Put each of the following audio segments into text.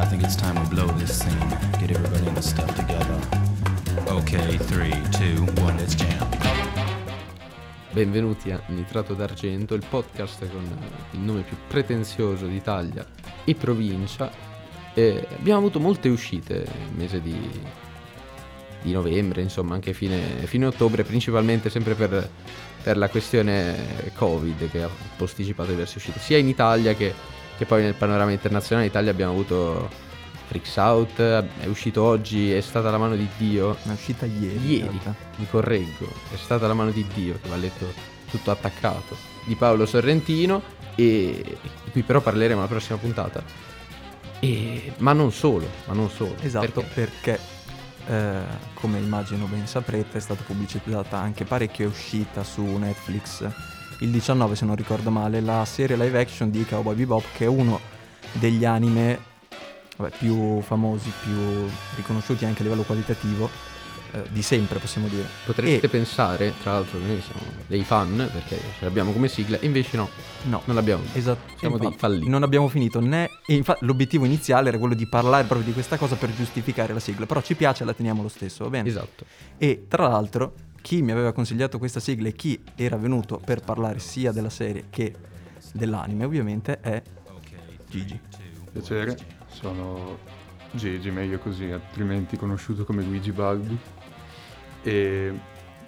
I think it's time we blow this scene. Get everybody in the stuff together. Okay, three, two, one, let's jam. Benvenuti a Nitrato d'Argento, il podcast con il nome più pretenzioso d'Italia e provincia. E abbiamo avuto molte uscite nel mese di, di novembre, insomma anche fine, fine, ottobre, principalmente sempre per, per, la questione Covid che ha posticipato diverse uscite, sia in Italia che, che poi nel panorama internazionale. In Italia abbiamo avuto Freaks Out, è uscito oggi, è stata la mano di Dio. È uscita ieri. Ieri, mi correggo, è stata la mano di Dio che va letto tutto attaccato, di Paolo Sorrentino e di cui però parleremo alla prossima puntata. E... Ma non solo, ma non solo. Esatto, perché, perché eh, come immagino ben saprete è stata pubblicizzata anche parecchio, è uscita su Netflix il 19 se non ricordo male, la serie live action di Cowboy Bebop che è uno degli anime vabbè, più famosi, più riconosciuti anche a livello qualitativo eh, di sempre, possiamo dire. Potreste e... pensare, tra l'altro, noi siamo dei fan perché ce l'abbiamo come sigla, invece no, no, non l'abbiamo. Esatto, siamo infatti, dei falliti. Non abbiamo finito né. E infatti, l'obiettivo iniziale era quello di parlare proprio di questa cosa per giustificare la sigla, però ci piace, la teniamo lo stesso, va bene? Esatto. E tra l'altro, chi mi aveva consigliato questa sigla e chi era venuto per parlare sia della serie che dell'anime, ovviamente, è Gigi. Piacere sono Gigi, meglio così, altrimenti conosciuto come Luigi Baldi e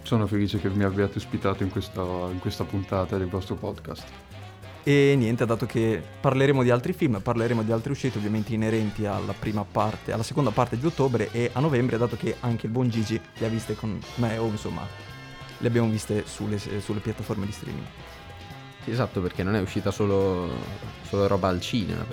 sono felice che mi abbiate ospitato in questa, in questa puntata del vostro podcast. E niente, dato che parleremo di altri film, parleremo di altre uscite ovviamente inerenti alla prima parte, alla seconda parte di ottobre e a novembre, dato che anche il buon Gigi le ha viste con me o insomma le abbiamo viste sulle, sulle piattaforme di streaming. Esatto, perché non è uscita solo, solo roba al cinema.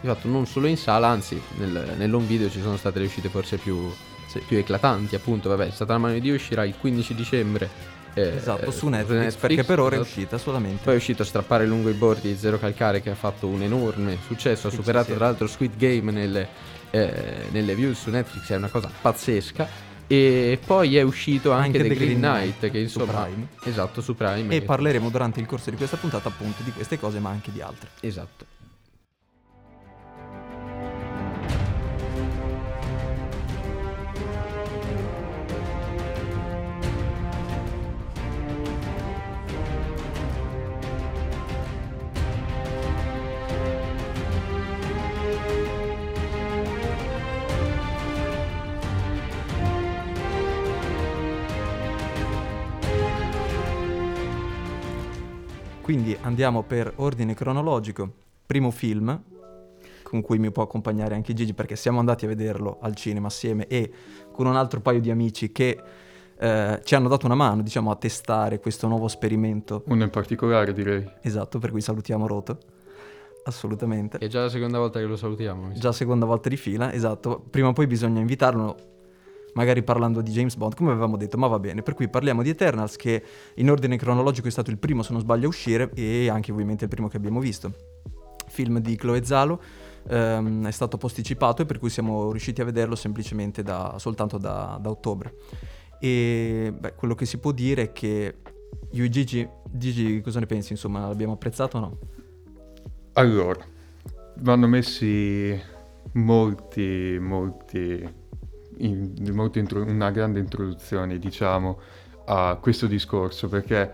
Di fatto non solo in sala, anzi nel, nell'home video ci sono state le uscite forse più, sì. più eclatanti. Appunto, vabbè, è stata la mano di Dio, uscirà il 15 dicembre. Eh, esatto, su Netflix, Netflix, perché per ora esatto. è uscita solamente. Poi è uscito Strappare lungo i bordi di Zero Calcare che ha fatto un enorme successo, ha superato tra l'altro Squid Game nelle, eh, nelle views su Netflix, è una cosa pazzesca. E poi è uscito anche, anche The, Green, Green Knight, Knight, che insomma... Su Prime. Esatto, su Prime. E parleremo durante il corso di questa puntata appunto di queste cose, ma anche di altre. Esatto. Quindi andiamo per ordine cronologico. Primo film con cui mi può accompagnare anche Gigi perché siamo andati a vederlo al cinema assieme e con un altro paio di amici che eh, ci hanno dato una mano, diciamo, a testare questo nuovo esperimento. Uno in particolare, direi. Esatto, per cui salutiamo Roto. Assolutamente. È già la seconda volta che lo salutiamo. Già la seconda volta di fila, esatto. Prima o poi bisogna invitarlo magari parlando di James Bond, come avevamo detto, ma va bene. Per cui parliamo di Eternals, che in ordine cronologico è stato il primo, se non sbaglio, a uscire, e anche ovviamente il primo che abbiamo visto. Film di Chloe Zalo, ehm, è stato posticipato e per cui siamo riusciti a vederlo semplicemente da, soltanto da, da, ottobre. E beh, quello che si può dire è che io e Gigi, Gigi cosa ne pensi? Insomma, l'abbiamo apprezzato o no? Allora, vanno messi molti, molti in, intro- una grande introduzione, diciamo, a questo discorso, perché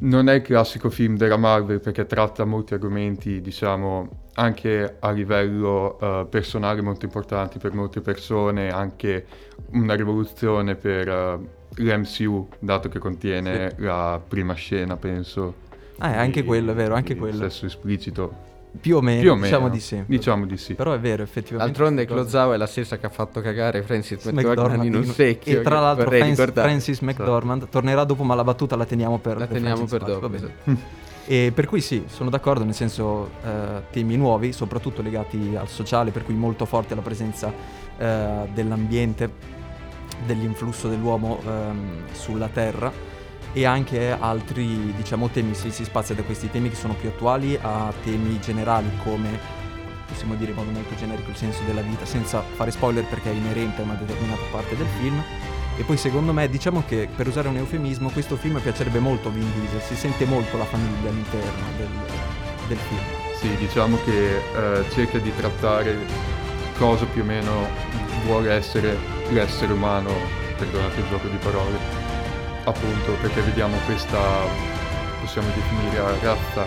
non è il classico film della Marvel perché tratta molti argomenti, diciamo, anche a livello uh, personale molto importanti per molte persone, anche una rivoluzione per uh, l'MCU, dato che contiene sì. la prima scena, penso. Ah, anche quello, è vero, anche quello. Sesso esplicito più o meno, Più o meno, diciamo di sì. Diciamo di sì. Però è vero, effettivamente. D'altronde Clozao è la stessa che ha fatto cagare Francis McDormand in un secchio. E tra l'altro Francis, Francis McDormand tornerà dopo, ma la battuta la teniamo per La teniamo per, per dopo. E per cui sì, sono d'accordo, nel senso eh, temi nuovi, soprattutto legati al sociale, per cui molto forte la presenza eh, dell'ambiente, dell'influsso dell'uomo ehm, sulla Terra e anche altri diciamo, temi, si, si spazia da questi temi che sono più attuali a temi generali come possiamo dire in modo molto generico il senso della vita senza fare spoiler perché è inerente a una determinata parte del film. E poi secondo me diciamo che per usare un eufemismo questo film piacerebbe molto a Vin Diesel si sente molto la famiglia all'interno del, del film. Sì diciamo che eh, cerca di trattare cosa più o meno vuole essere l'essere umano, perdonate il gioco di parole, appunto perché vediamo questa, possiamo definire razza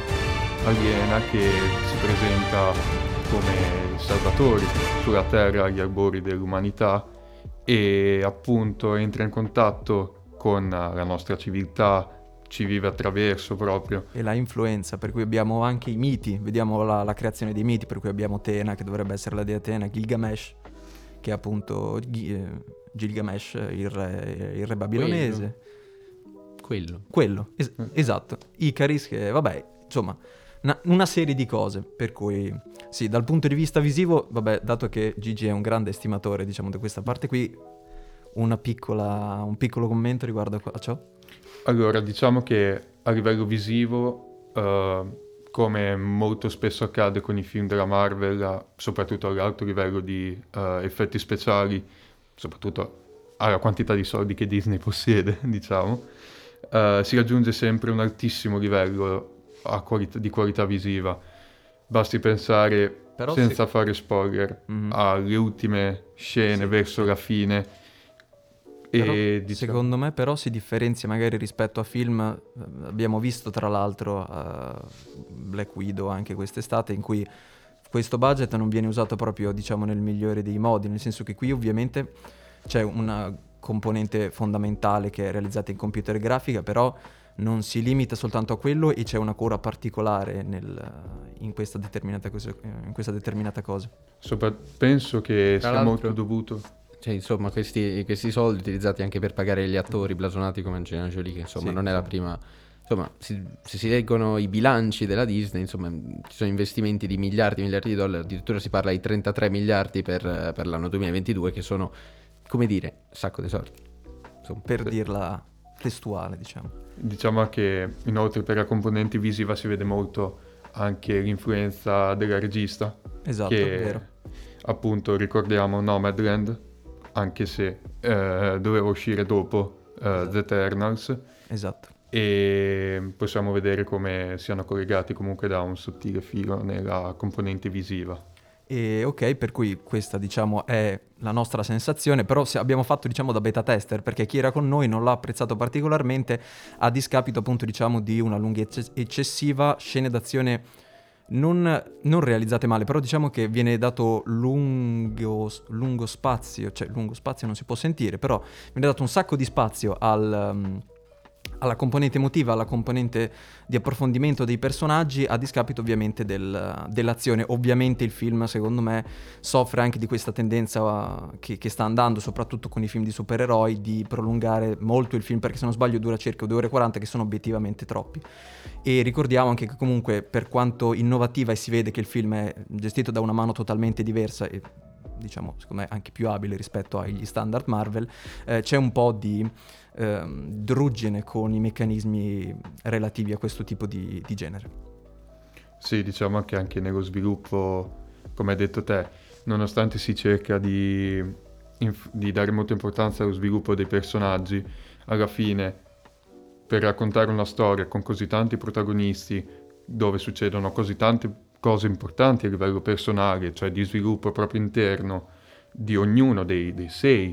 aliena che si presenta come salvatori sulla Terra agli albori dell'umanità e appunto entra in contatto con la nostra civiltà, ci vive attraverso proprio. E la influenza, per cui abbiamo anche i miti, vediamo la, la creazione dei miti, per cui abbiamo Tena, che dovrebbe essere la dea Tena, Gilgamesh, che è appunto Gi- eh, Gilgamesh, il re, il re babilonese. Quello. Quello, es- esatto. Icaris, che vabbè, insomma, una, una serie di cose, per cui sì, dal punto di vista visivo, vabbè, dato che Gigi è un grande estimatore, diciamo, di questa parte qui, una piccola, un piccolo commento riguardo a ciò. Allora, diciamo che a livello visivo, eh, come molto spesso accade con i film della Marvel, soprattutto all'alto livello di eh, effetti speciali, soprattutto alla quantità di soldi che Disney possiede, diciamo, eh, si raggiunge sempre un altissimo livello qualità, di qualità visiva. Basti pensare, Però senza sì. fare spoiler, Mhm. alle ultime scene Sì, verso la fine. Però, diciamo- Secondo me però si differenzia magari rispetto a film, eh, abbiamo visto tra l'altro eh, Black Widow anche quest'estate in cui questo budget non viene usato proprio diciamo nel migliore dei modi, nel senso che qui ovviamente c'è una componente fondamentale che è realizzata in computer grafica, però non si limita soltanto a quello e c'è una cura particolare nel- in, questa determinata cosa, in questa determinata cosa. Sopra- penso che Tra sia molto dovuto. Cioè, insomma, questi, questi soldi utilizzati anche per pagare gli attori blasonati come Angelina Jolie, che insomma Sì, non è la sì. prima... Insomma, si- se si leggono i bilanci della Disney, insomma, ci sono investimenti di miliardi e miliardi di dollari, addirittura si parla di 33 miliardi per, per l'anno 2022, che sono, come dire, un sacco di soldi. Insomma, Per dirla testuale, diciamo. Diciamo che inoltre per la componente visiva si vede molto anche l'influenza della regista, Esatto, che vero. appunto ricordiamo Nomadland, anche se eh, doveva uscire dopo eh, Esatto. The Eternals, Esatto. e possiamo vedere come siano collegati comunque da un sottile filo nella componente visiva. E ok, per cui questa diciamo è la nostra sensazione, però abbiamo fatto diciamo da beta tester perché chi era con noi non l'ha apprezzato particolarmente a discapito appunto diciamo di una lunghezza eccessiva, scene d'azione non, non realizzate male, però diciamo che viene dato lungo, lungo spazio, cioè lungo spazio non si può sentire, però viene dato un sacco di spazio al... um, alla componente emotiva, alla componente di approfondimento dei personaggi, a discapito ovviamente del- dell'azione. Ovviamente il film, secondo me, soffre anche di questa tendenza uh, che, che sta andando, soprattutto con i film di supereroi, di prolungare molto il film, perché se non sbaglio dura circa 2 ore e 40, che sono obiettivamente troppi. E ricordiamo anche che comunque, per quanto innovativa e si vede che il film è gestito da una mano totalmente diversa e diciamo, secondo me anche più abile rispetto agli standard Marvel, eh, c'è un po' di ehm, druggine con i meccanismi relativi a questo tipo di, di genere. Sì, diciamo che anche nello sviluppo, come hai detto te, nonostante si cerca di, inf- di dare molta importanza allo sviluppo dei personaggi, alla fine, per raccontare una storia con così tanti protagonisti, dove succedono così tante cose importanti a livello personale, cioè di sviluppo proprio interno di ognuno dei, dei sei,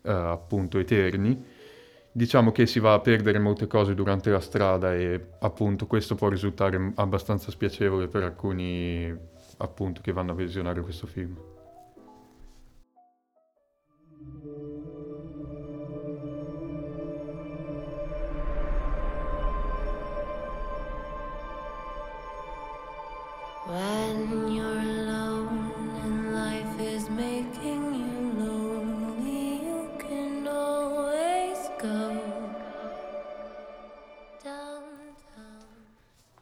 eh, appunto, eterni, diciamo che si va a perdere molte cose durante la strada e appunto questo può risultare abbastanza spiacevole per alcuni appunto che vanno a visionare questo film. When you're alone and life is making you lonely, you can always go downtown.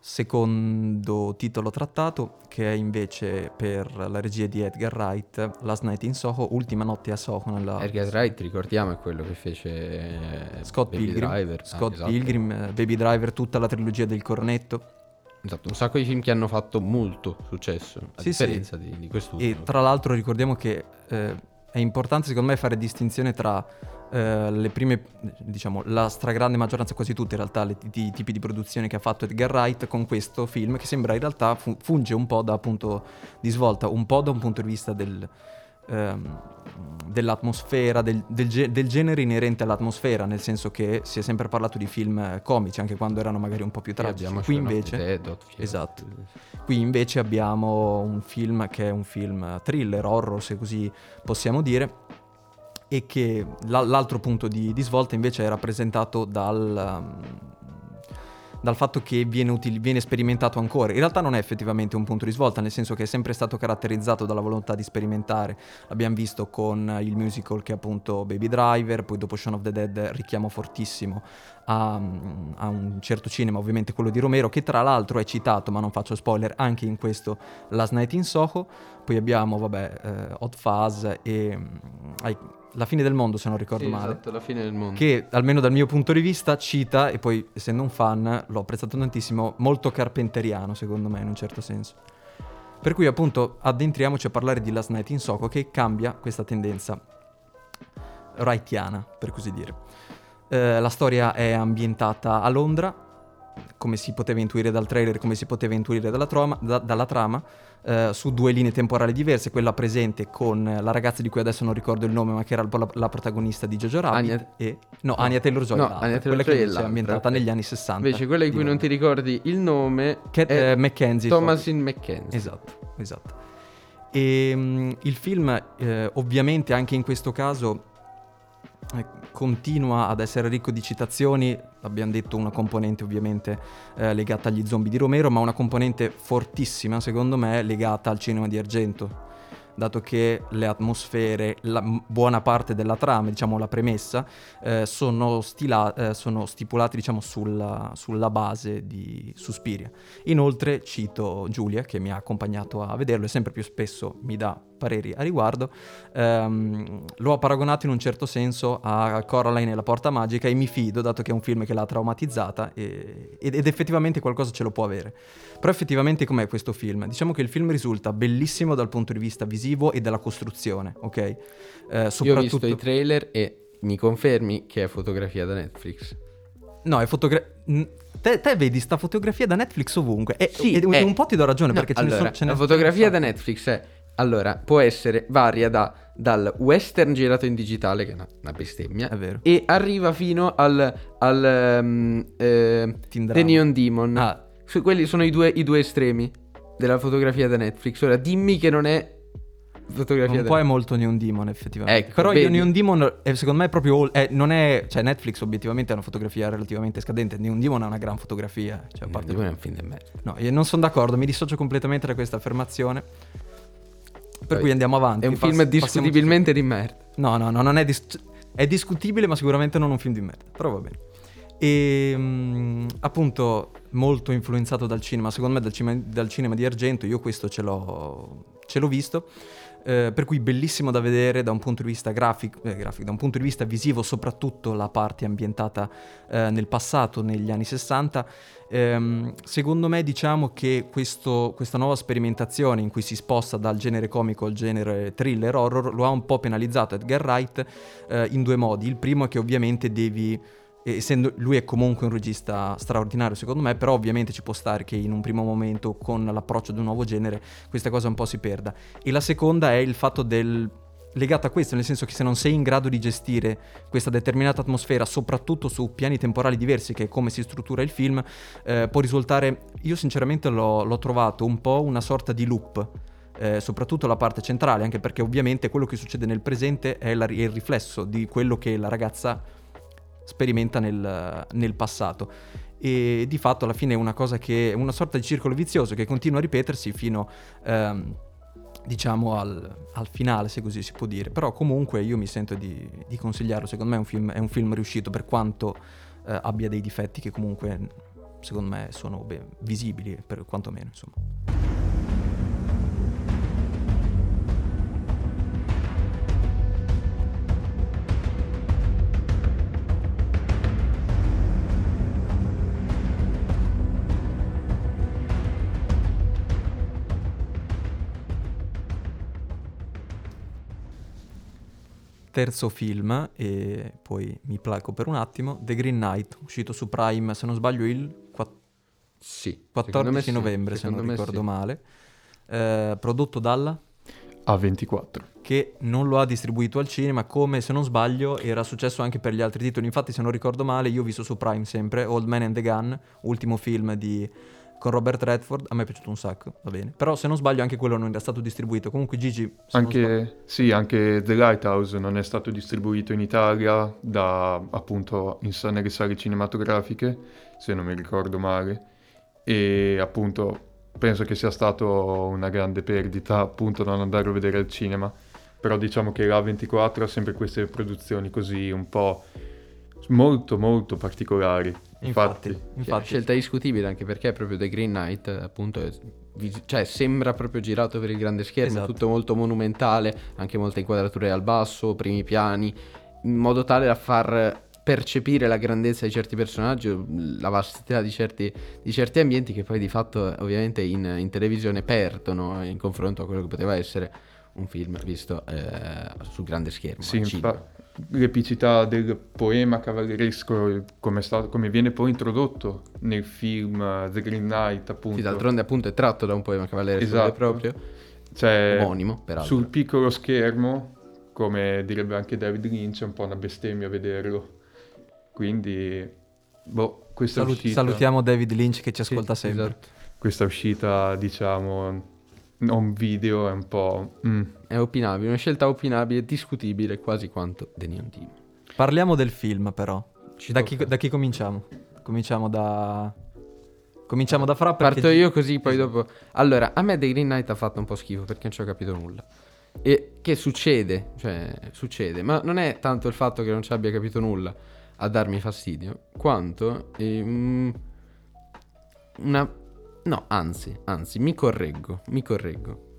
Secondo titolo trattato, che è invece per la regia di Edgar Wright, Last Night in Soho, Ultima notte a Soho nella... Edgar Wright, ricordiamo, è quello che fece eh, Scott Baby Pilgrim, Driver. Ah, Scott esatto. Pilgrim, eh, Baby Driver, tutta la trilogia del cornetto. Esatto, un sacco di film che hanno fatto molto successo, a Sì, sì. differenza di, di quest'ultimo. E tra l'altro ricordiamo che eh, è importante secondo me fare distinzione tra eh, le prime, diciamo, la stragrande maggioranza, quasi tutte in realtà, le, i tipi di produzione che ha fatto Edgar Wright con questo film che sembra in realtà fu- funge un po' da punto di svolta, un po' da un punto di vista del, ehm, dell'atmosfera, del, del ge- del genere inerente all'atmosfera, nel senso che si è sempre parlato di film eh, comici, anche quando erano magari un po' più tragici. Qui invece... Dead. Esatto. Qui invece abbiamo un film che è un film thriller, horror se così possiamo dire, e che la- l'altro punto di, di svolta invece è rappresentato dal, um, dal fatto che viene, util- viene sperimentato ancora. In realtà non è effettivamente un punto di svolta, nel senso che è sempre stato caratterizzato dalla volontà di sperimentare. L'abbiamo visto con il musical che è appunto Baby Driver, poi dopo Shaun of the Dead richiamo fortissimo a, a un certo cinema, ovviamente quello di Romero, che tra l'altro è citato, ma non faccio spoiler, anche in questo Last Night in Soho. Poi abbiamo, vabbè, eh, Hot Fuzz e ai- La fine del mondo, se non ricordo Sì, male. esatto, la fine del mondo. Che almeno dal mio punto di vista cita, e poi essendo un fan l'ho apprezzato tantissimo, molto carpenteriano secondo me in un certo senso. Per cui appunto addentriamoci a parlare di Last Night in Soho che cambia questa tendenza wrightiana, per così dire. Eh, la storia è ambientata a Londra, come si poteva intuire dal trailer, come si poteva intuire dalla, trama- da- dalla trama, eh, su due linee temporali diverse, quella presente con la ragazza di cui adesso non ricordo il nome, ma che era la, la protagonista di Jojo Rabbit Anya- e no, Anya Taylor-Joy, No, l'altra, Anya quella che è ambientata negli anni 60. Invece quella di cui non ti ricordi il nome Che, è eh, Mackenzie. Thomasin McKenzie. Esatto, esatto. E mm, il film, eh, ovviamente, anche in questo caso, continua ad essere ricco di citazioni. Abbiamo detto una componente, ovviamente, eh, legata agli zombie di Romero, ma una componente fortissima, secondo me, legata al cinema di Argento. Dato che le atmosfere, la buona parte della trama, diciamo la premessa, eh, sono, stila- eh, sono stipulati diciamo, sulla, sulla base di Suspiria. Inoltre cito Giulia che mi ha accompagnato a vederlo e sempre più spesso mi dà pareri a riguardo. Ehm, lo ha paragonato in un certo senso a Coraline e la porta magica e mi fido dato che è un film che l'ha traumatizzata e- ed effettivamente qualcosa ce lo può avere. Però effettivamente com'è questo film? Diciamo che il film risulta bellissimo dal punto di vista visivo e della costruzione, ok? Eh, Io ho soprattutto... visto i trailer e mi confermi che è fotografia da Netflix. No, è fotografia... Te, te vedi sta fotografia da Netflix ovunque. E, Sì, ed- è- un po' ti do ragione No, perché ce allora, ne sono... ce ne la fotografia da. Netflix è allora può essere varia da- dal western girato in digitale che è una, una bestemmia È vero. e arriva fino al, al ehm, eh, The. Neon Demon Ah, quelli sono i due, i due estremi della fotografia da Netflix ora dimmi che non è fotografia un po' è molto Neon Demon effettivamente. Ecco, Però vedi? io Neon Demon è, secondo me è proprio... è- non è... Cioè Netflix obiettivamente è una fotografia relativamente scadente. Neon Demon è una gran fotografia. Cioè, Neon parte... Demon è un film di merda No, io non sono d'accordo, mi dissocio completamente da questa affermazione. Per Poi, cui andiamo avanti. è un film discutibilmente di merda No, no, no, non è... dis- è discutibile ma sicuramente non un film di merda. Però va bene. E mm, appunto molto influenzato dal cinema, secondo me dal, cima- dal cinema di Argento, io questo ce l'ho, ce l'ho visto, eh, per cui bellissimo da vedere da un punto di vista grafico, eh, grafico, da un punto di vista visivo, soprattutto la parte ambientata eh, nel passato, negli anni 60. Ehm, secondo me diciamo che questo- questa nuova sperimentazione in cui si sposta dal genere comico al genere thriller horror lo ha un po' penalizzato Edgar Wright eh, in due modi. Il primo è che ovviamente devi essendo lui è comunque un regista straordinario secondo me, però ovviamente ci può stare che in un primo momento con l'approccio di un nuovo genere questa cosa un po' si perda. E la seconda è il fatto del legato a questo, nel senso che se non sei in grado di gestire questa determinata atmosfera, soprattutto su piani temporali diversi, che è come si struttura il film, eh, può risultare, io sinceramente l'ho, l'ho trovato un po' una sorta di loop. eh, soprattutto la parte centrale, anche perché ovviamente quello che succede nel presente è la- il riflesso di quello che la ragazza sperimenta nel, nel passato. E di fatto alla fine è una cosa che è una sorta di circolo vizioso che continua a ripetersi fino ehm, diciamo al, al finale, se così si può dire. Però comunque io mi sento di, di consigliarlo. Secondo me è un film, è un film riuscito per quanto eh, abbia dei difetti che comunque secondo me sono beh, visibili, per quanto insomma. Terzo film, e poi mi placo per un attimo, The Green Knight, uscito su Prime, se non sbaglio, il quatt- sì 14 secondo me sì, novembre, se non ricordo sì. male. Eh, prodotto dalla... A24. che non lo ha distribuito al cinema, come se non sbaglio era successo anche per gli altri titoli. Infatti, se non ricordo male, io ho visto su Prime sempre Old Man and the Gun, ultimo film di- con Robert Redford. A me è piaciuto un sacco, va bene. Però, se non sbaglio, anche quello non era stato distribuito. Comunque, Gigi. Anche, sì, anche The Lighthouse non è stato distribuito in Italia da appunto in sale cinematografiche, se non mi ricordo male, e appunto penso che sia stato una grande perdita appunto non andarlo a vedere al cinema, però diciamo che la 24 ha sempre queste produzioni così un po' molto molto particolari. Infatti, Infatti, infatti. scelta discutibile anche perché proprio The Green Knight appunto è- cioè, sembra proprio girato per il grande schermo, Esatto. tutto molto monumentale, anche molte inquadrature al basso, primi piani, in modo tale da far percepire la grandezza di certi personaggi, la vastità di certi, di certi ambienti che poi di fatto ovviamente in, in televisione perdono in confronto a quello che poteva essere un film visto eh, sul grande schermo. Sì, al cinema. infa- l'epicità del poema cavalleresco, come, è stato- come viene poi introdotto nel film eh, The Green Knight, appunto. Sì, d'altronde appunto è tratto da un poema cavaliere Esatto. proprio, Cioè, omonimo peraltro. sul piccolo schermo, come direbbe anche David Lynch, è un po' una bestemmia vederlo. Quindi, boh, questa Salut- uscita... salutiamo David Lynch che ci Sì, ascolta sempre. esatto. Questa uscita, diciamo, non video, è un po'... mm. È opinabile, una scelta opinabile, discutibile quasi quanto The Neon Team. Parliamo del film, però. Ci Da chi, da chi cominciamo? Cominciamo da. Cominciamo da Fra perché. Parto io così, poi Esatto. dopo... Allora, a me The Green Knight ha fatto un po' schifo perché non ci ho capito nulla. E che succede, cioè, succede, ma non è tanto il fatto che non ci abbia capito nulla a darmi fastidio, quanto ehm, una... No, anzi, anzi, mi correggo, mi correggo.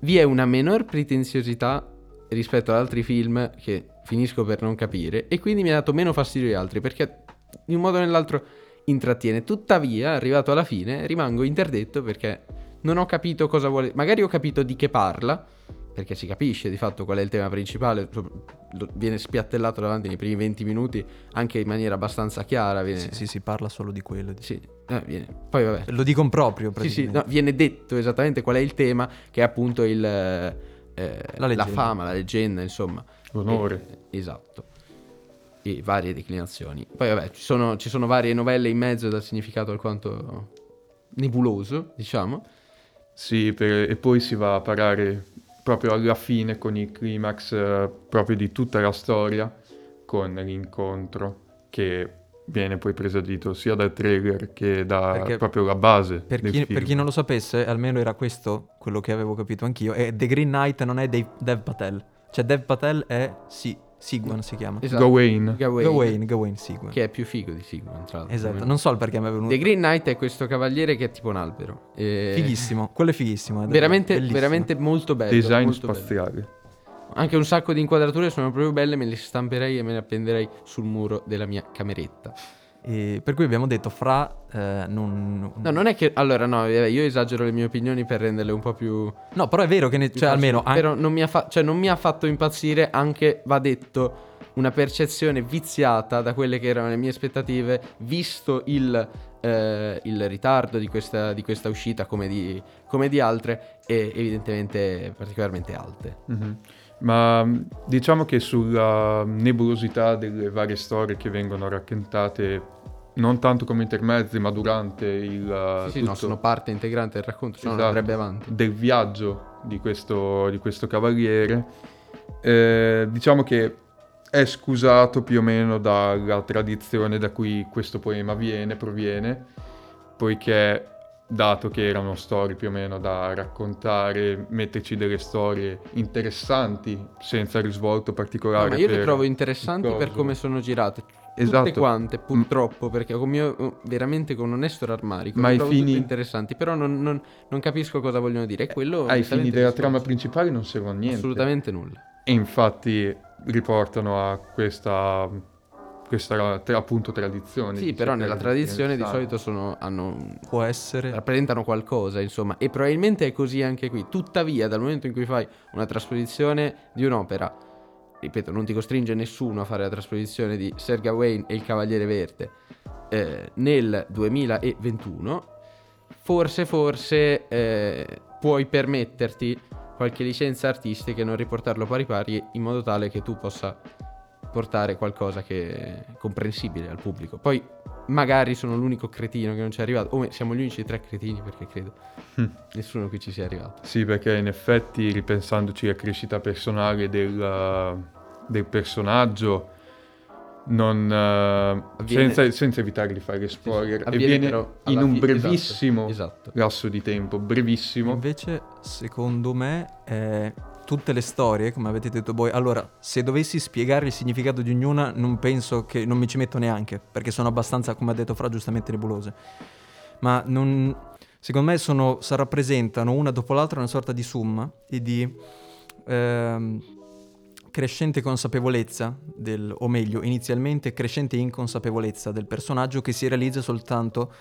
Vi è una minor pretenziosità rispetto ad altri film che finisco per non capire e quindi mi ha dato meno fastidio di altri perché in un modo o nell'altro intrattiene. Tuttavia, arrivato alla fine, rimango interdetto perché non ho capito cosa vuole. Magari ho capito di che parla, perché si capisce di fatto qual è il tema principale. Viene spiattellato davanti nei primi 20 minuti, anche in maniera abbastanza chiara. Viene, Sì, sì, si parla solo di quello. sì, eh, viene- Poi vabbè. Lo dicono proprio. Sì, sì, no, viene detto esattamente qual è il tema, che è appunto il, eh, La la, fama, la leggenda, insomma. L'onore. Eh, esatto. E varie declinazioni. Poi vabbè, ci sono, ci sono varie novelle in mezzo dal significato alquanto nebuloso, diciamo. Sì, per- e poi si va a parare proprio alla fine con il climax eh, proprio di tutta la storia, con l'incontro che viene poi presadito sia dal trailer che da Perché- proprio la base Per chi, per chi non lo sapesse, almeno era questo quello che avevo capito anch'io. E The Green Knight non è Dave, Dev Patel. Cioè, Dev Patel è sì, Sigwan si chiama. Esatto. Gawain. Gawain, Gawain, Gawain Sigwan. Che è più figo di Sigmund, tra l'altro. Esatto, non so il perché mi è venuto. The Green Knight è questo cavaliere che è tipo un albero. E- Fighissimo, quello è fighissimo. è Veramente, bellissimo. veramente molto bello. Design molto bello. spaziale. Anche un sacco di inquadrature sono proprio belle, me le stamperei e me le appenderei sul muro della mia cameretta. E per cui abbiamo detto fra eh, non... No, non è che... Allora, no, vabbè, io esagero le mie opinioni per renderle un po' più... No, però è vero che ne- cioè, almeno an- Però non mi, ha fa- cioè, non mi ha fatto impazzire anche, va detto, una percezione viziata da quelle che erano le mie aspettative, visto il, eh, il ritardo di questa, di questa uscita come di, come di altre, e evidentemente particolarmente alte. Mhm. Ma mh, diciamo che sulla nebulosità delle varie storie che vengono raccontate non tanto come intermezzi, ma durante il Sì, sì, tutto- no, sono parte integrante del racconto, se no non Esatto. andrebbe avanti. del viaggio di questo, di questo cavaliere, eh, diciamo che è scusato più o meno dalla tradizione da cui questo poema viene, proviene, poiché dato che erano storie più o meno da raccontare, metterci delle storie interessanti senza risvolto No, particolare. ma io le trovo interessanti per come sono girate. Tutte Esatto. quante, purtroppo, perché con mio, veramente con onesto rammarico, Ma trovo fini- tutte interessanti, però non, non- non capisco cosa vogliono dire. Quello Ai fini della trama principale non servono a niente. Assolutamente nulla. E infatti riportano a questa, questa tra- appunto tradizione. Sì, però nella tradizione di solito sono, hanno, può essere... rappresentano qualcosa, insomma, e probabilmente è così anche qui. Tuttavia, dal momento in cui fai una trasposizione di un'opera, ripeto, non ti costringe nessuno a fare la trasposizione di Sir Gawain e il Cavaliere Verde eh, nel 2021, forse, forse eh, puoi permetterti qualche licenza artistica e non riportarlo pari pari in modo tale che tu possa portare qualcosa che è comprensibile al pubblico. Poi magari sono l'unico cretino che non ci è arrivato, o siamo gli unici tre cretini perché credo Mm. nessuno qui ci sia arrivato. Sì, perché in effetti, ripensandoci alla crescita personale del, del personaggio, non, eh, Avviene- senza, senza evitare di fare spoiler, Avviene avviene però in un fi- brevissimo Esatto. lasso di tempo, brevissimo. Invece, secondo me, eh, tutte le storie, come avete detto voi, allora, se dovessi spiegare il significato di ognuna, non penso che non mi ci metto neanche, perché sono abbastanza, come ha detto Fra, giustamente nebulose. Ma non, secondo me sono, rappresentano una dopo l'altra una sorta di summa e di ehm, crescente consapevolezza del, o meglio, inizialmente crescente inconsapevolezza del personaggio che si realizza soltanto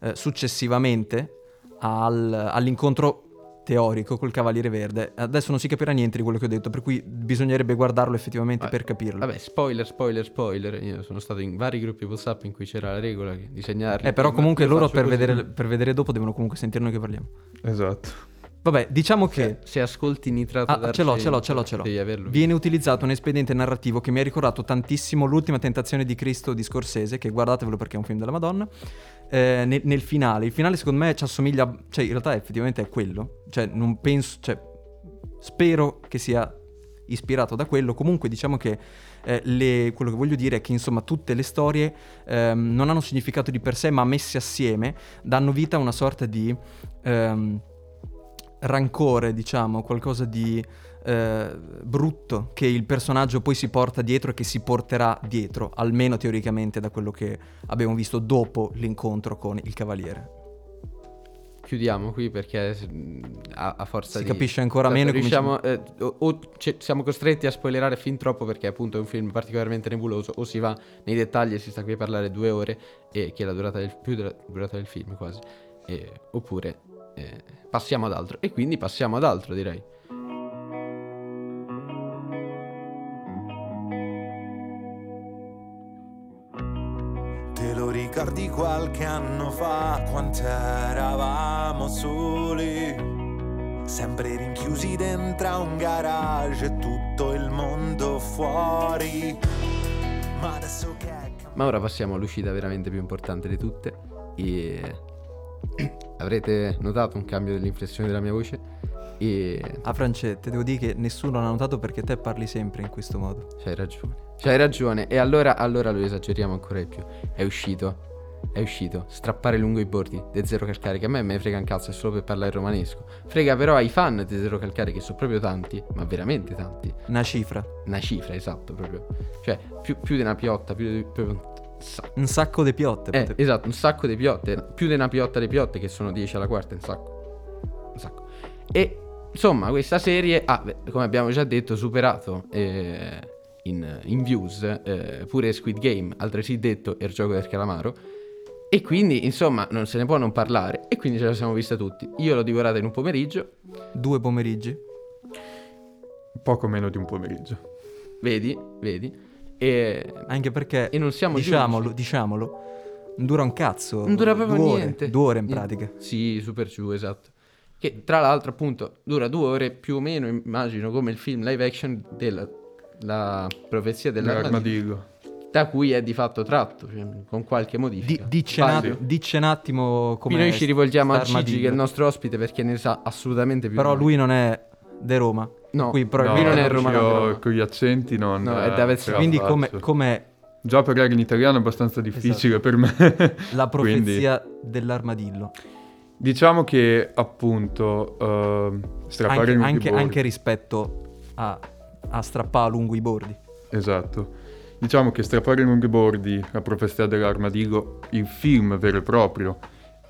eh, successivamente al- all'incontro teorico col Cavaliere Verde. Adesso non si capirà niente di quello che ho detto, per cui bisognerebbe guardarlo effettivamente Ah, per capirlo. Vabbè, spoiler, spoiler, spoiler. Io sono stato in vari gruppi WhatsApp in cui c'era la regola di segnarli. Eh, però comunque loro per vedere, per vedere dopo devono comunque sentire noi che parliamo. Esatto. Vabbè, diciamo che Cioè, se ascolti nitrato Ah, d'argento, ce l'ho, ce l'ho, ce l'ho, ce l'ho. Devi averlo. viene utilizzato un espediente narrativo che mi ha ricordato tantissimo l'ultima tentazione di Cristo di Scorsese, che guardatevelo perché è un film della Madonna. eh, nel, nel finale, il finale secondo me ci assomiglia, cioè in realtà effettivamente è quello, cioè non penso, cioè spero che sia ispirato da quello. Comunque diciamo che eh, le- quello che voglio dire è che insomma tutte le storie ehm, non hanno significato di per sé, ma messe assieme danno vita a una sorta di ehm, rancore, diciamo, qualcosa di eh, brutto che il personaggio poi si porta dietro e che si porterà dietro, almeno teoricamente da quello che abbiamo visto dopo l'incontro con il cavaliere. Chiudiamo qui perché a, a forza Si di... capisce ancora Esatto, meno riusciamo, eh, o, o ci- siamo costretti a spoilerare fin troppo perché appunto è un film particolarmente nebuloso o si va nei dettagli e si sta qui a parlare due ore e che è la durata del, più della durata del film quasi E- oppure eh, passiamo ad altro e quindi passiamo ad altro direi Te lo ricordi qualche anno fa, quant'eravamo soli? Sempre rinchiusi dentro un garage e tutto il mondo fuori. Ma adesso che ma ora passiamo all'uscita veramente più importante di tutte e avrete notato un cambio dell'inflessione della mia voce e A Francette, devo dire che nessuno l'ha notato perché te parli sempre in questo modo. C'hai ragione. C'hai ragione. E allora, allora lo esageriamo ancora di più. È uscito. È uscito. Strappare lungo i bordi. De Zero Calcare. Che a me me frega un cazzo, è solo per parlare romanesco. Frega però ai fan di Zero Calcare, che sono proprio tanti. Ma veramente tanti. Una cifra, Una cifra, esatto, proprio. Cioè, più, più di una piotta, più di proprio sacco. un sacco di piotte. Eh, pote- esatto, un sacco di piotte. Più di una piotta di piotte, che sono 10 alla quarta, un sacco. Un sacco. E insomma, questa serie ha, come abbiamo già detto, superato eh, in, in views eh, pure Squid Game, altresì detto il gioco del calamaro. E quindi, insomma, non se ne può non parlare. E quindi ce la siamo vista tutti. Io l'ho divorata in un pomeriggio. Due pomeriggi. Poco meno di un pomeriggio. Vedi, vedi. E Anche perché, E non siamo diciamolo, giudici. diciamolo, non dura un cazzo. Non dura proprio due ore, niente. Due ore in Niente. pratica. Sì, super giù, esatto. Che tra l'altro, appunto, dura due ore più o meno, immagino, come il film live action della la profezia dell'armadillo, L'armadillo. da cui è di fatto tratto, cioè, con qualche Di, modifica. dice, un dice un attimo come. Noi ci rivolgiamo a Gigi, che è il nostro ospite, perché ne sa assolutamente più. Però di noi. lui non è de Roma. No, qui però- lui non è romano. Con gli accenti non... No, è eh, David la Quindi, come, come Già parlare in italiano è abbastanza difficile per me. la Quindi, profezia dell'armadillo. diciamo che appunto ehm, strappare Anche, anche- bordi- anche rispetto a, a strappare lungo i bordi. Esatto. Diciamo che strappare lunghi bordi, la profezia dell'armadillo, il film vero e proprio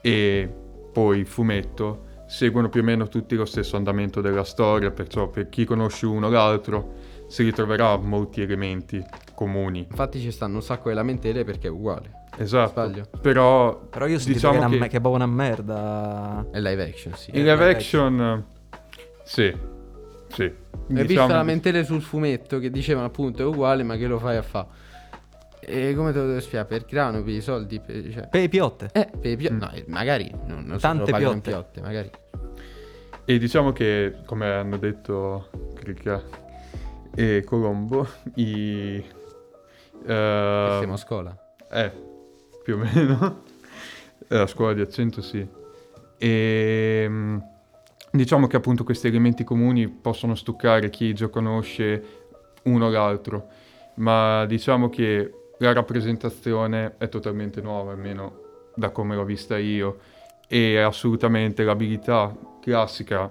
e poi il fumetto seguono più o meno tutti lo stesso andamento della storia, perciò per chi conosce uno o l'altro si ritroverà molti elementi comuni. Infatti ci stanno un sacco di lamentele perché è uguale. Esatto. Sbaglio. Però, Però io ho sentito diciamo che, è una che che è proprio una merda. È live action, sì. in live live action sì. Sì. Hai visto la lamentele sul fumetto che dicevano appunto è uguale ma che lo fai a fa? E come te lo devo spiegare? Per grano, per i soldi, per, cioè... Per i piotte. Eh, per i pio- Mm. no, eh, magari non, non so Tante in piotte. piotte, magari. E diciamo che, come hanno detto Crica e Colombo, i... eh, Siamo a scuola. eh, più o meno. La scuola di accento, sì. E mm, diciamo che appunto questi elementi comuni possono stuccare chi già conosce uno o l'altro, ma diciamo che la rappresentazione è totalmente nuova, almeno da come l'ho vista io, e assolutamente l'abilità classica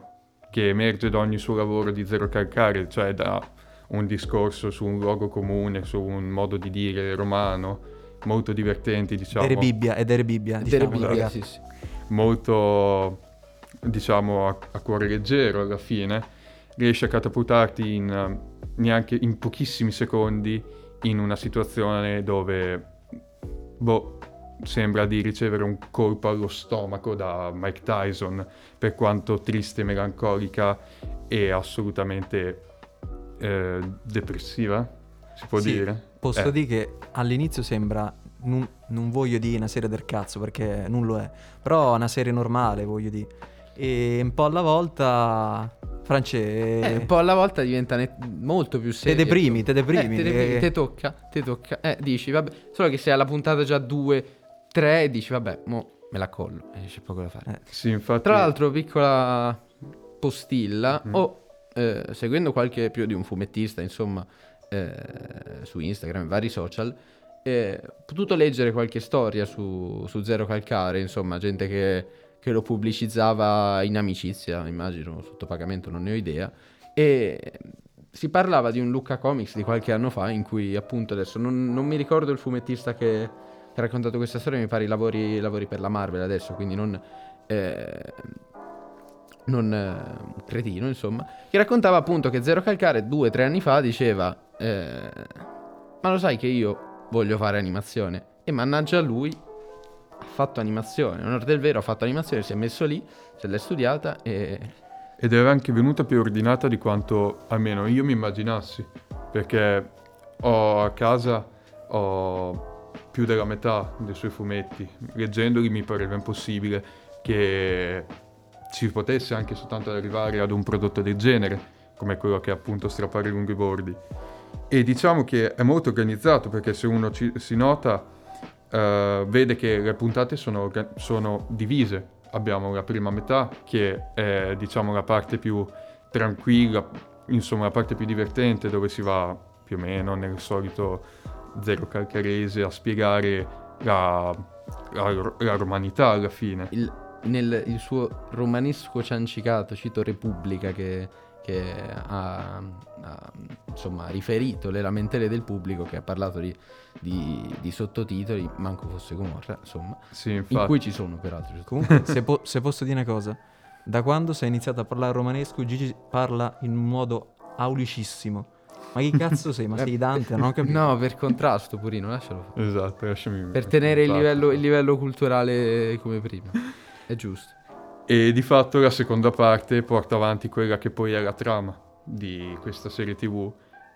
che emerge da ogni suo lavoro di Zero Calcare, cioè da un discorso su un luogo comune, su un modo di dire romano, molto divertenti, diciamo. Dere Bibbia, è Dere Bibbia, Dere diciamolo, Bibbia, sì, sì. molto, diciamo, a, a cuore leggero alla fine, riesce a catapultarti in, neanche in pochissimi secondi in una situazione dove, boh, sembra di ricevere un colpo allo stomaco da Mike Tyson, per quanto triste, melancolica e assolutamente eh, depressiva, si può Sì, dire. Posso Eh. dire che all'inizio sembra, non, non voglio dire una serie del cazzo perché non lo è, però una serie normale voglio dire. E un po' alla volta, France, Eh, un po' alla volta diventa net- molto più te serio. deprimi, te deprimi. Eh, te deprimi, eh. te tocca, te tocca. Eh, dici, vabbè, solo che sei alla puntata già 2, 3 e dici, vabbè, mo me la collo e c'è poco da fare. Eh. Sì, infatti... Tra l'altro, piccola postilla, Mhm. o eh, seguendo qualche più di un fumettista, insomma, eh, su Instagram, vari social, eh, ho potuto leggere qualche storia su, su Zero Calcare, insomma, gente che, che lo pubblicizzava in amicizia, immagino, sotto pagamento, non ne ho idea, e si parlava di un Lucca Comics di qualche anno fa in cui appunto adesso non, non mi ricordo il fumettista che, che ha raccontato questa storia, mi pare i lavori, lavori per la Marvel adesso, quindi non... eh, non eh, cretino, insomma, che raccontava appunto che Zero Calcare due o tre anni fa diceva eh, ma lo sai che io voglio fare animazione? E mannaggia lui ha fatto animazione, onor del vero ha fatto animazione, si è messo lì, se l'è studiata e Ed era anche venuta più ordinata di quanto almeno io mi immaginassi, perché ho a casa ho più della metà dei suoi fumetti. Leggendoli mi pareva impossibile che si potesse anche soltanto arrivare ad un prodotto del genere, come quello che è appunto strappare lungo i bordi. E diciamo che è molto organizzato perché se uno ci- si nota eh, vede che le puntate sono, sono divise. Abbiamo la prima metà che è diciamo la parte più tranquilla, insomma la parte più divertente dove si va più o meno nel solito zero calcarese a spiegare la, la- la romanità alla fine. il, nel il suo romanesco ciancicato, cito Repubblica che, che ha, ha, insomma riferito le lamentele del pubblico che ha parlato di, di- di sottotitoli, manco fosse Gomorra, insomma, Sì, in cui ci sono peraltro. Comunque, se, po- se posso dire una cosa, da quando sei iniziato a parlare romanesco, Gigi parla in un modo aulicissimo. Ma chi cazzo sei? Ma sei Dante? Non ho capito. No, per contrasto, Purino, lascialo fare. Esatto, lasciami Per tenere il Infatti. livello, il livello culturale come prima. È giusto. E di fatto la seconda parte porta avanti quella che poi è la trama di questa serie TV,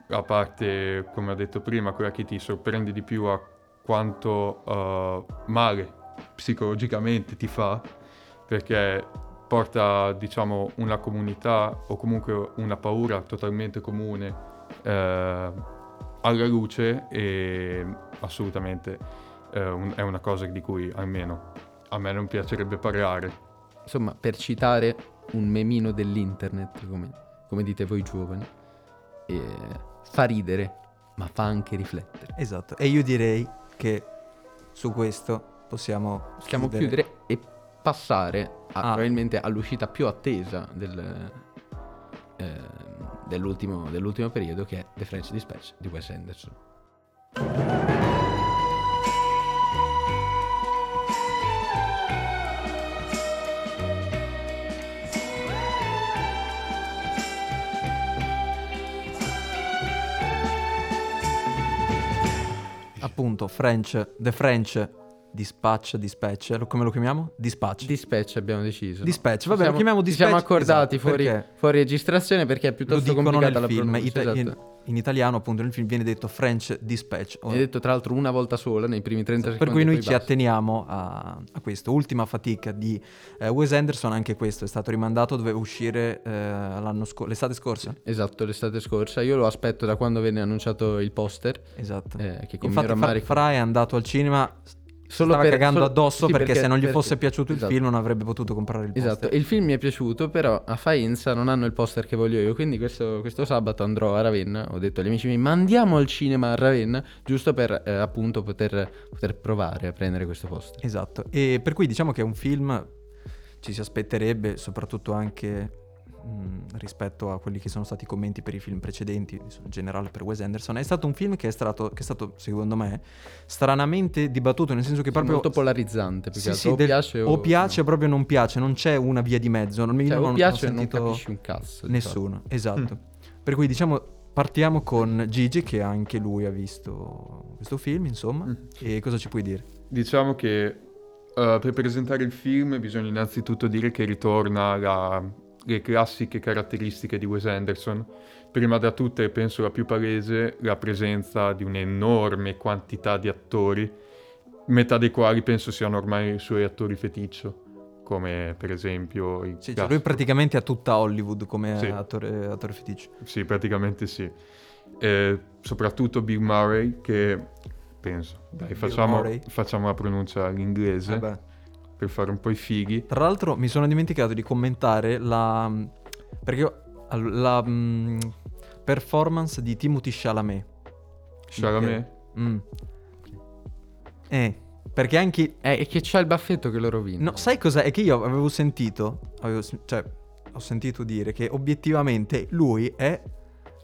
la parte, come ho detto prima, quella che ti sorprende di più a quanto eh, male psicologicamente ti fa, perché porta, diciamo, una comunità o comunque una paura totalmente comune eh, alla luce e assolutamente eh, un- è una cosa di cui almeno a me non piacerebbe parlare. Insomma, per citare un memino dell'internet, come, come dite voi giovani, eh, fa ridere, ma fa anche riflettere. Esatto. E io direi che su questo possiamo, Possiamo chiudere e passare a- Ah. probabilmente all'uscita più attesa del, eh, dell'ultimo, dell'ultimo periodo, che è The French Dispatch di Wes Anderson. Appunto, French, The French Dispatch, Dispatch, lo- come lo chiamiamo? Dispatch. Dispatch abbiamo deciso. Dispatch, vabbè, lo siamo- chiamiamo ci siamo Dispatch, accordati esatto, fuori, fuori registrazione perché è lo piuttosto complicata la film. pronuncia. ita- esatto. in italiano appunto nel film viene detto French Dispatch. Hai detto tra l'altro una volta sola nei primi 30 per secondi. cui e noi ci basta. atteniamo a, a questo. Ultima fatica di eh, Wes Anderson, anche questo è stato rimandato, doveva uscire eh, l'anno sco- l'estate scorsa. Esatto, l'estate scorsa. Io lo aspetto da quando venne annunciato il poster. Esatto. eh, che con Infatti Fra, Fra è andato al cinema, Solo stava per- cagando solo- addosso sì, perché, se non gli perché- fosse piaciuto il esatto. film non avrebbe potuto comprare il poster. Esatto, il film mi è piaciuto, però a Faenza non hanno il poster che voglio io, quindi questo, questo sabato andrò a Ravenna, ho detto agli amici miei, ma andiamo al cinema a Ravenna, giusto per eh, appunto poter, poter provare a prendere questo poster. Esatto, e per cui diciamo che è un film ci si aspetterebbe, soprattutto anche mh, rispetto a quelli che sono stati i commenti per i film precedenti, in generale per Wes Anderson, è stato un film che è stato, che è stato secondo me, stranamente dibattuto, nel senso che proprio... molto polarizzante, più Sì, sì, o del- piace o, o piace o proprio non piace, non c'è una via di mezzo. Non, io Cioè, non o piace non sentito capisci un cazzo. Nessuno, esatto. Per cui diciamo partiamo con Gigi che anche lui ha visto questo film, insomma, Mm. e cosa ci puoi dire? Diciamo che eh, per presentare il film bisogna innanzitutto dire che ritorna la- le classiche caratteristiche di Wes Anderson. Prima da tutte, penso la più palese, la presenza di un'enorme quantità di attori, metà dei quali penso siano ormai i suoi attori feticcio, come per esempio il Sì, cioè, lui praticamente ha tutta Hollywood come Sì. attore, attore feticcio. Sì, praticamente sì. Eh, soprattutto Bill Murray, che penso, dai, facciamo, facciamo la pronuncia all'inglese Vabbè. Per fare un po' i fighi. Tra l'altro mi sono dimenticato di commentare la... perché io- all- la mm, performance di Timothy Chalamet. Chalamet, Mm. Eh, perché anche... Eh, è che c'ha il baffetto che lo rovina. No, sai cos'è? È che io avevo sentito, avevo cioè, ho sentito dire che obiettivamente lui è...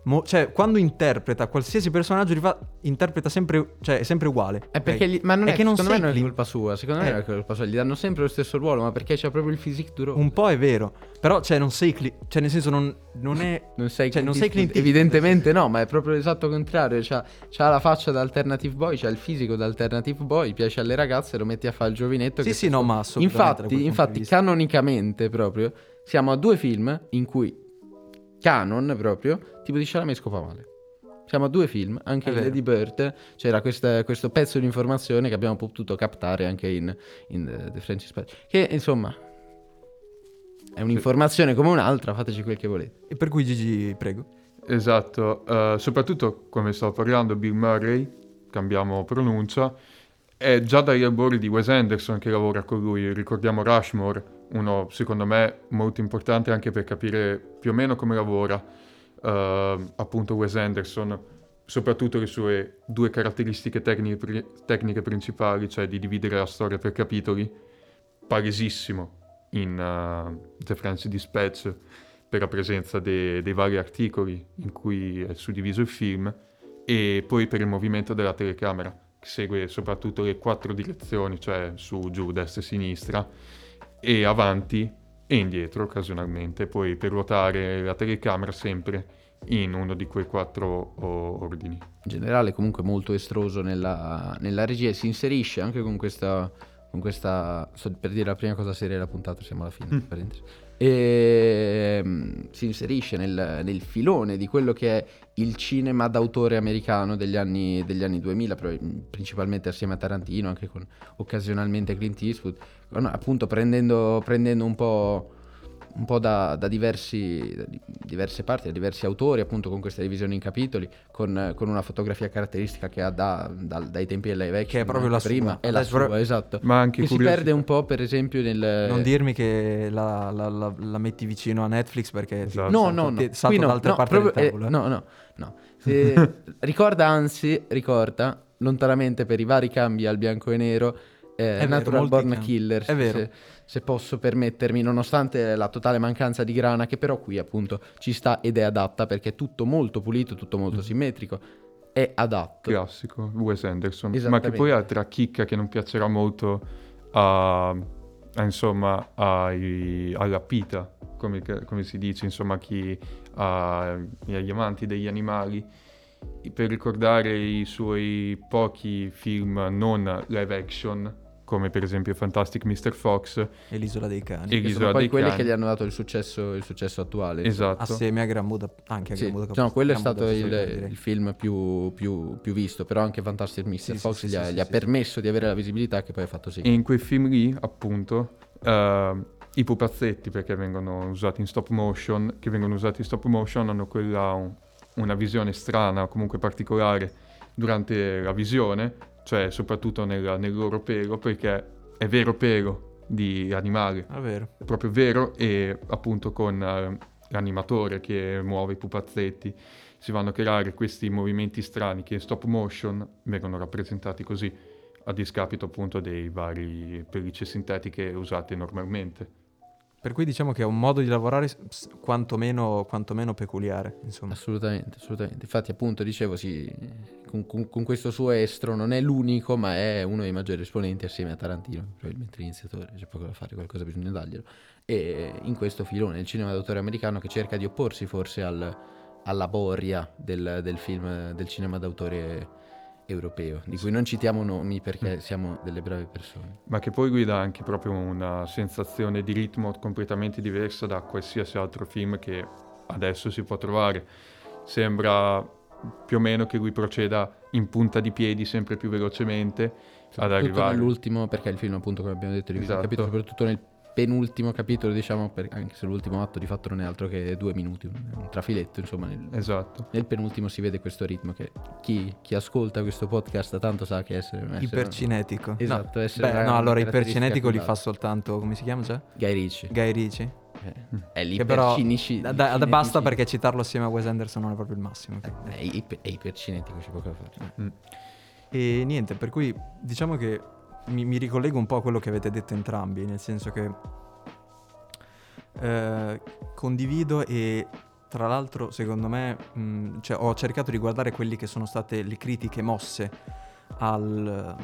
mo- cioè, quando interpreta qualsiasi personaggio, rifà- interpreta sempre, cioè, è sempre uguale. È perché ok? gli- ma non È è, che non secondo me non è Clint- colpa sua, secondo me Eh. non è colpa sua, gli danno sempre lo stesso ruolo, ma perché c'ha proprio il physique duro. Un po' è vero, però, cioè, non sei... Cli- cioè, nel senso, non, non è... Non sei Cioè, Clint non sei? Clint. Evidentemente no, ma è proprio l'esatto contrario. C'ha, c'ha la faccia da alternative boy, c'ha il fisico da alternative boy, piace alle ragazze, lo metti a fare il giovinetto. Sì, sì, no, ma assolutamente Infatti, infatti canonicamente proprio, siamo a due film in cui canon proprio, tipo di Chalamet scopa male. Siamo a due film, anche in. Lady Bird c'era questa- questo pezzo di informazione che abbiamo potuto captare anche in, in The, The French Dispatch. Che insomma è un'informazione come un'altra, fateci quel che volete. E per cui Gigi, prego. esatto. eh, soprattutto, come stavo parlando, Bill Murray, cambiamo pronuncia, è già dai albori di Wes Anderson che lavora con lui. Ricordiamo Rushmore, uno secondo me molto importante anche per capire più o meno come lavora eh, appunto Wes Anderson, soprattutto le sue due caratteristiche tecniche, pri- tecniche principali, cioè di dividere la storia per capitoli, palesissimo in eh, The French Dispatch per la presenza de- dei vari articoli in cui è suddiviso il film e poi per il movimento della telecamera che segue soprattutto le quattro direzioni, cioè su, giù, destra e sinistra e avanti e indietro occasionalmente, poi per ruotare la telecamera sempre in uno di quei quattro ordini. in generale comunque molto estroso nella, nella regia e si inserisce anche con questa, con questa sto per dire la prima cosa seria della puntata, siamo alla fine, parentesi. E, mm, si inserisce nel, nel filone di quello che è il cinema d'autore americano degli anni, degli anni 2000, però, mm, principalmente assieme a Tarantino, anche con occasionalmente Clint Eastwood, appunto prendendo, prendendo un po' un po' da, da diversi, da di- diverse parti, da diversi autori, appunto con questa divisione in capitoli, con, con una fotografia caratteristica che ha da- dai tempi del live action. Che è proprio la prima, sua. è la sua, esatto. Ma anche Che si perde un po', per esempio, nel... Non dirmi che la, la- la- la metti vicino a Netflix perché... Esatto. No, no, no. ti- salto Qui no, dall'altra no, parte proprio- del eh, tavolo. eh. no, no, no. Se- ricorda anzi, ricorda, lontanamente per i vari cambi al bianco e nero, eh, vero, Natural molti Born. Killers, È vero. Se, se posso permettermi, nonostante la totale mancanza di grana, che però qui appunto ci sta ed è adatta, perché è tutto molto pulito, tutto molto Mm. simmetrico, è adatto. classico, Wes Anderson, ma che poi altra chicca che non piacerà molto a, a, insomma ai- alla pita, come, come si dice, insomma chi, a- agli amanti degli animali, per ricordare i suoi pochi film non live action come per esempio Fantastic Mr. Fox, E l'isola dei cani. E Che sono poi dei quelle cani. che gli hanno dato il successo, il successo attuale. Esatto. Assieme a Gran Buda, anche a Sì, Gran Buda diciamo, quello è Gran stato Budapest, il, il film più, più- più visto, però anche Fantastic Mr. Sì, Fox sì, gli, sì, ha, sì, gli ha permesso di avere la visibilità che poi ha fatto sì. E in quei film lì, appunto, eh, i pupazzetti, perché vengono usati in stop motion, che vengono usati in stop motion, hanno quella, un- una visione strana, comunque particolare, durante la visione, cioè soprattutto nel, nel loro pelo, perché è vero pelo di animale, È vero. è proprio vero, e appunto con eh, l'animatore che muove i pupazzetti si vanno a creare questi movimenti strani che in stop motion vengono rappresentati così, a discapito appunto dei vari pellicce sintetiche usate normalmente. Per cui diciamo che è un modo di lavorare quantomeno, quantomeno peculiare, insomma. Assolutamente, assolutamente. Infatti, appunto, dicevo, sì, con, con- con questo suo estro non è l'unico, ma è uno dei maggiori esponenti assieme a Tarantino, probabilmente l'iniziatore, c'è poco da fare, qualcosa bisogna darglielo. E in questo filone, il cinema d'autore americano che cerca di opporsi forse al- alla boria del, del film, del cinema d'autore europeo, di cui non citiamo nomi perché siamo delle brave persone. ma che poi guida anche proprio una sensazione di ritmo completamente diversa da qualsiasi altro film che adesso si può trovare. Sembra più o meno che lui proceda in punta di piedi sempre più velocemente ad arrivare. nell'ultimo, perché il film appunto come abbiamo detto Esatto. capitoli, soprattutto nel penultimo capitolo diciamo, per- anche se l'ultimo atto di fatto non è altro che due minuti, un, trafiletto insomma, nel, Esatto. nel penultimo si vede questo ritmo che chi, chi ascolta questo podcast tanto sa che essere... essere Ipercinetico. Esatto, no, essere beh, no, allora ipercinetico li fa soltanto, come si chiama già? Guy Ritchie. Guy Ritchie. Eh, È Che però l'ipercinici... da- da- basta perché citarlo assieme a Wes Anderson non è proprio il massimo. È, iper- è ipercinetico, c'è poco da fare. Mm. E niente, per cui diciamo che mi, mi ricollego un po' a quello che avete detto entrambi, nel senso che eh, condivido e tra l'altro secondo me mh, cioè, ho cercato di guardare quelle che sono state le critiche mosse al,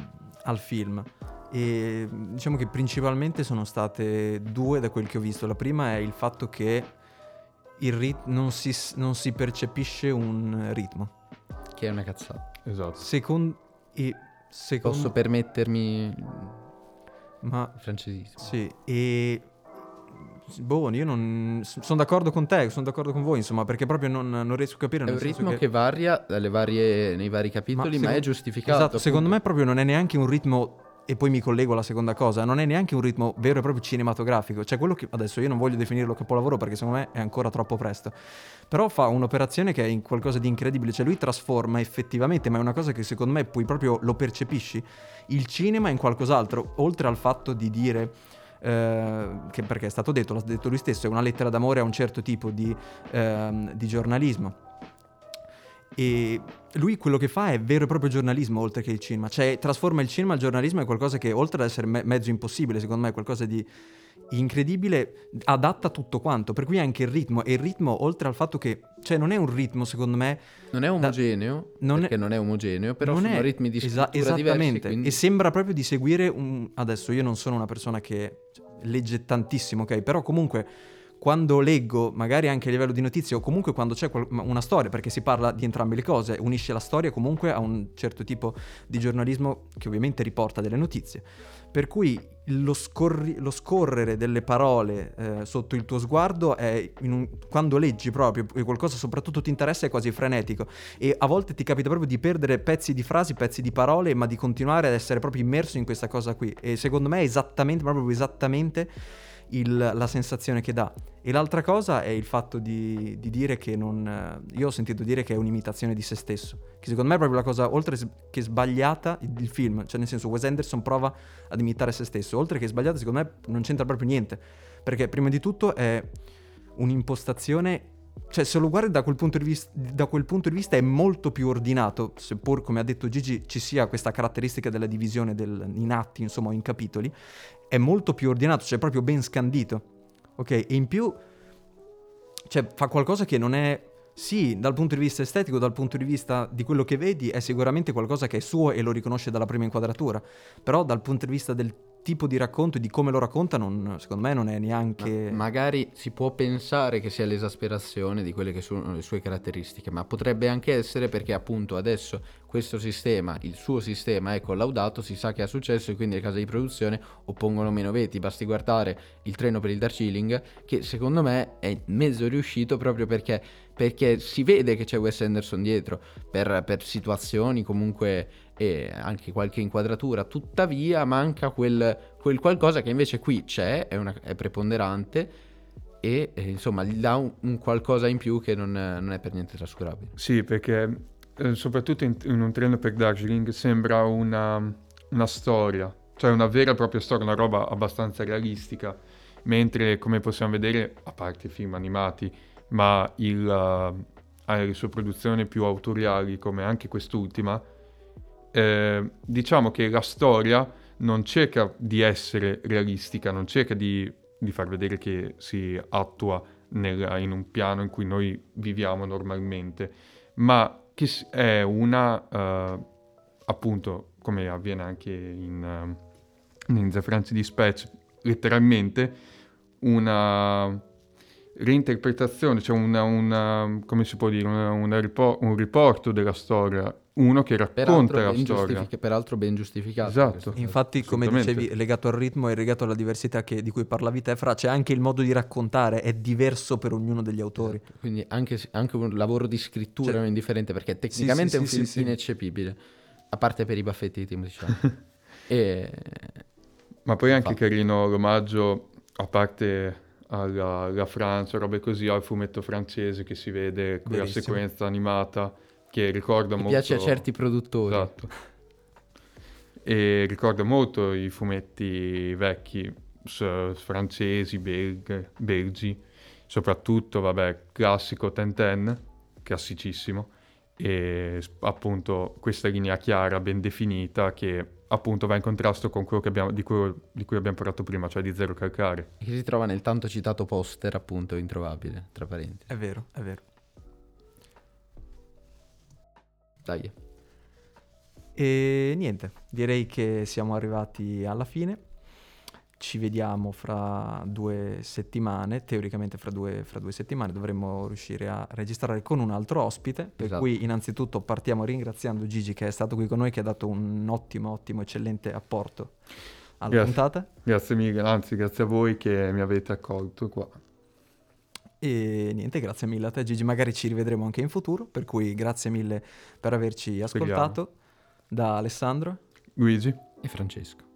al film e diciamo che principalmente sono state due da quel che ho visto. La prima è il fatto che il rit- non, si, non si percepisce un ritmo. Che è una cazzata. Esatto. Secondo... E secondo... Posso permettermi Ma il francesismo? Sì, e boh, io non sono d'accordo con te, sono d'accordo con voi, insomma, perché proprio non, non riesco a capire È un ritmo che... varia dalle varie, nei vari capitoli, ma, secondo- è giustificato. Esatto, secondo me appunto. proprio non è neanche un ritmo e poi mi collego alla seconda cosa, non è neanche un ritmo vero e proprio cinematografico, cioè quello che adesso io non voglio definirlo capolavoro perché secondo me è ancora troppo presto. Però fa un'operazione che è in qualcosa di incredibile, cioè lui trasforma effettivamente, ma è una cosa che secondo me poi proprio lo percepisci, il cinema in qualcos'altro, oltre al fatto di dire eh, che perché è stato detto, l'ha detto lui stesso, è una lettera d'amore a un certo tipo di, ehm, di giornalismo. E lui quello che fa è vero e proprio giornalismo oltre che il cinema, cioè trasforma il cinema al giornalismo in qualcosa che oltre ad essere me- mezzo impossibile, secondo me è qualcosa di incredibile, adatta tutto quanto, per cui anche il ritmo, e il ritmo oltre al fatto che, cioè non è un ritmo secondo me, Non è omogeneo, non è- perché non è omogeneo, però non sono è ritmi di esa- scrittura diversi. esattamente, quindi- e sembra proprio di seguire un... Adesso io non sono una persona che legge tantissimo, ok? Però comunque quando leggo, magari anche a livello di notizie, o comunque quando c'è una storia, perché si parla di entrambe le cose, unisce la storia comunque a un certo tipo di giornalismo che ovviamente riporta delle notizie. Per cui lo, scorri- lo scorrere delle parole eh, sotto il tuo sguardo è un- quando leggi proprio qualcosa soprattutto ti interessa è quasi frenetico e a volte ti capita proprio di perdere pezzi di frasi, pezzi di parole, ma di continuare ad essere proprio immerso in questa cosa qui. E secondo me è esattamente, proprio esattamente il- la sensazione che dà. E l'altra cosa è il fatto di, di dire che non... Io ho sentito dire che è un'imitazione di se stesso, che secondo me è proprio la cosa, oltre che sbagliata, il, il film, cioè nel senso Wes Anderson prova ad imitare se stesso, oltre che sbagliata secondo me non c'entra proprio niente, perché prima di tutto è un'impostazione cioè, se lo guardi da quel, punto di vista, da quel punto di vista è molto più ordinato, seppur, come ha detto Gigi, ci sia questa caratteristica della divisione del- in atti, insomma, in capitoli, è molto più ordinato, cioè proprio ben scandito. Ok? E in più, cioè, fa qualcosa che non è... Sì, dal punto di vista estetico, dal punto di vista di quello che vedi, è sicuramente qualcosa che è suo e lo riconosce dalla prima inquadratura. Però dal punto di vista del tipo di racconto e di come lo racconta, non- secondo me non è neanche... Ma- magari si può pensare che sia l'esasperazione di quelle che sono le sue caratteristiche, ma potrebbe anche essere perché appunto adesso questo sistema, il suo sistema è collaudato, si sa che ha successo e quindi le case di produzione oppongono meno veti. Basti guardare il treno per il Darjeeling, che secondo me è mezzo riuscito proprio perché, perché si vede che c'è Wes Anderson dietro, per, per situazioni comunque e anche qualche inquadratura. Tuttavia manca quel, quel qualcosa che invece qui c'è, è, una- è preponderante e eh, insomma gli dà un, un qualcosa in più che non, non è per niente trascurabile. Sì, perché eh, soprattutto in, in un treno per Darjeeling sembra una, una storia, cioè una vera e propria storia, una roba abbastanza realistica, mentre come possiamo vedere, a parte i film animati, ma il, uh, ha le sue produzioni più autoriali come anche quest'ultima, eh, diciamo che la storia non cerca di essere realistica, non cerca di, di far vedere che si attua nel- in un piano in cui noi viviamo normalmente, ma che è una, eh, appunto, come avviene anche in, eh, in The Franzi di Spec, letteralmente una reinterpretazione, cioè una, una- come si può dire, una- una ripo- un riporto della storia, uno che racconta Peraltro la ben, storia. giustific- peraltro ben giustificato. Esatto. Infatti, come dicevi, legato al ritmo e legato alla diversità che- di cui parlavi te, Fra, c'è anche il modo di raccontare, è diverso per ognuno degli autori. Quindi anche, anche un lavoro di scrittura Cioè- non indifferente perché tecnicamente sì, è un sì, film sì, sì. ineccepibile, a parte per i baffetti di Timothy Chalamet. e Ma poi è anche Infatti. carino l'omaggio, a parte alla, alla Francia, robe così, al fumetto francese che si vede quella Verissimo. sequenza animata che ricorda mi molto... piace a certi produttori. Esatto. E ricorda molto i fumetti vecchi, s- francesi, belg- belgi, soprattutto, vabbè, classico Tintin, classicissimo, e appunto questa linea chiara, ben definita, che appunto va in contrasto con quello che abbiamo, di, quello- di cui abbiamo parlato prima, cioè di Zero Calcare. Che si trova nel tanto citato poster, appunto, introvabile, tra parentesi. È vero, è vero. Dai. E niente, direi che siamo arrivati alla fine. Ci vediamo fra due settimane, teoricamente fra due, fra due settimane dovremmo riuscire a registrare con un altro ospite, per Esatto. cui innanzitutto partiamo ringraziando Gigi che è stato qui con noi, che ha dato un ottimo, ottimo, eccellente apporto alla Grazie. puntata. Grazie mille, anzi grazie a voi che mi avete accolto qua. E niente, grazie mille a te Gigi, magari ci rivedremo anche in futuro, per cui grazie mille per averci ascoltato. Da Alessandro. Luigi? E Francesco.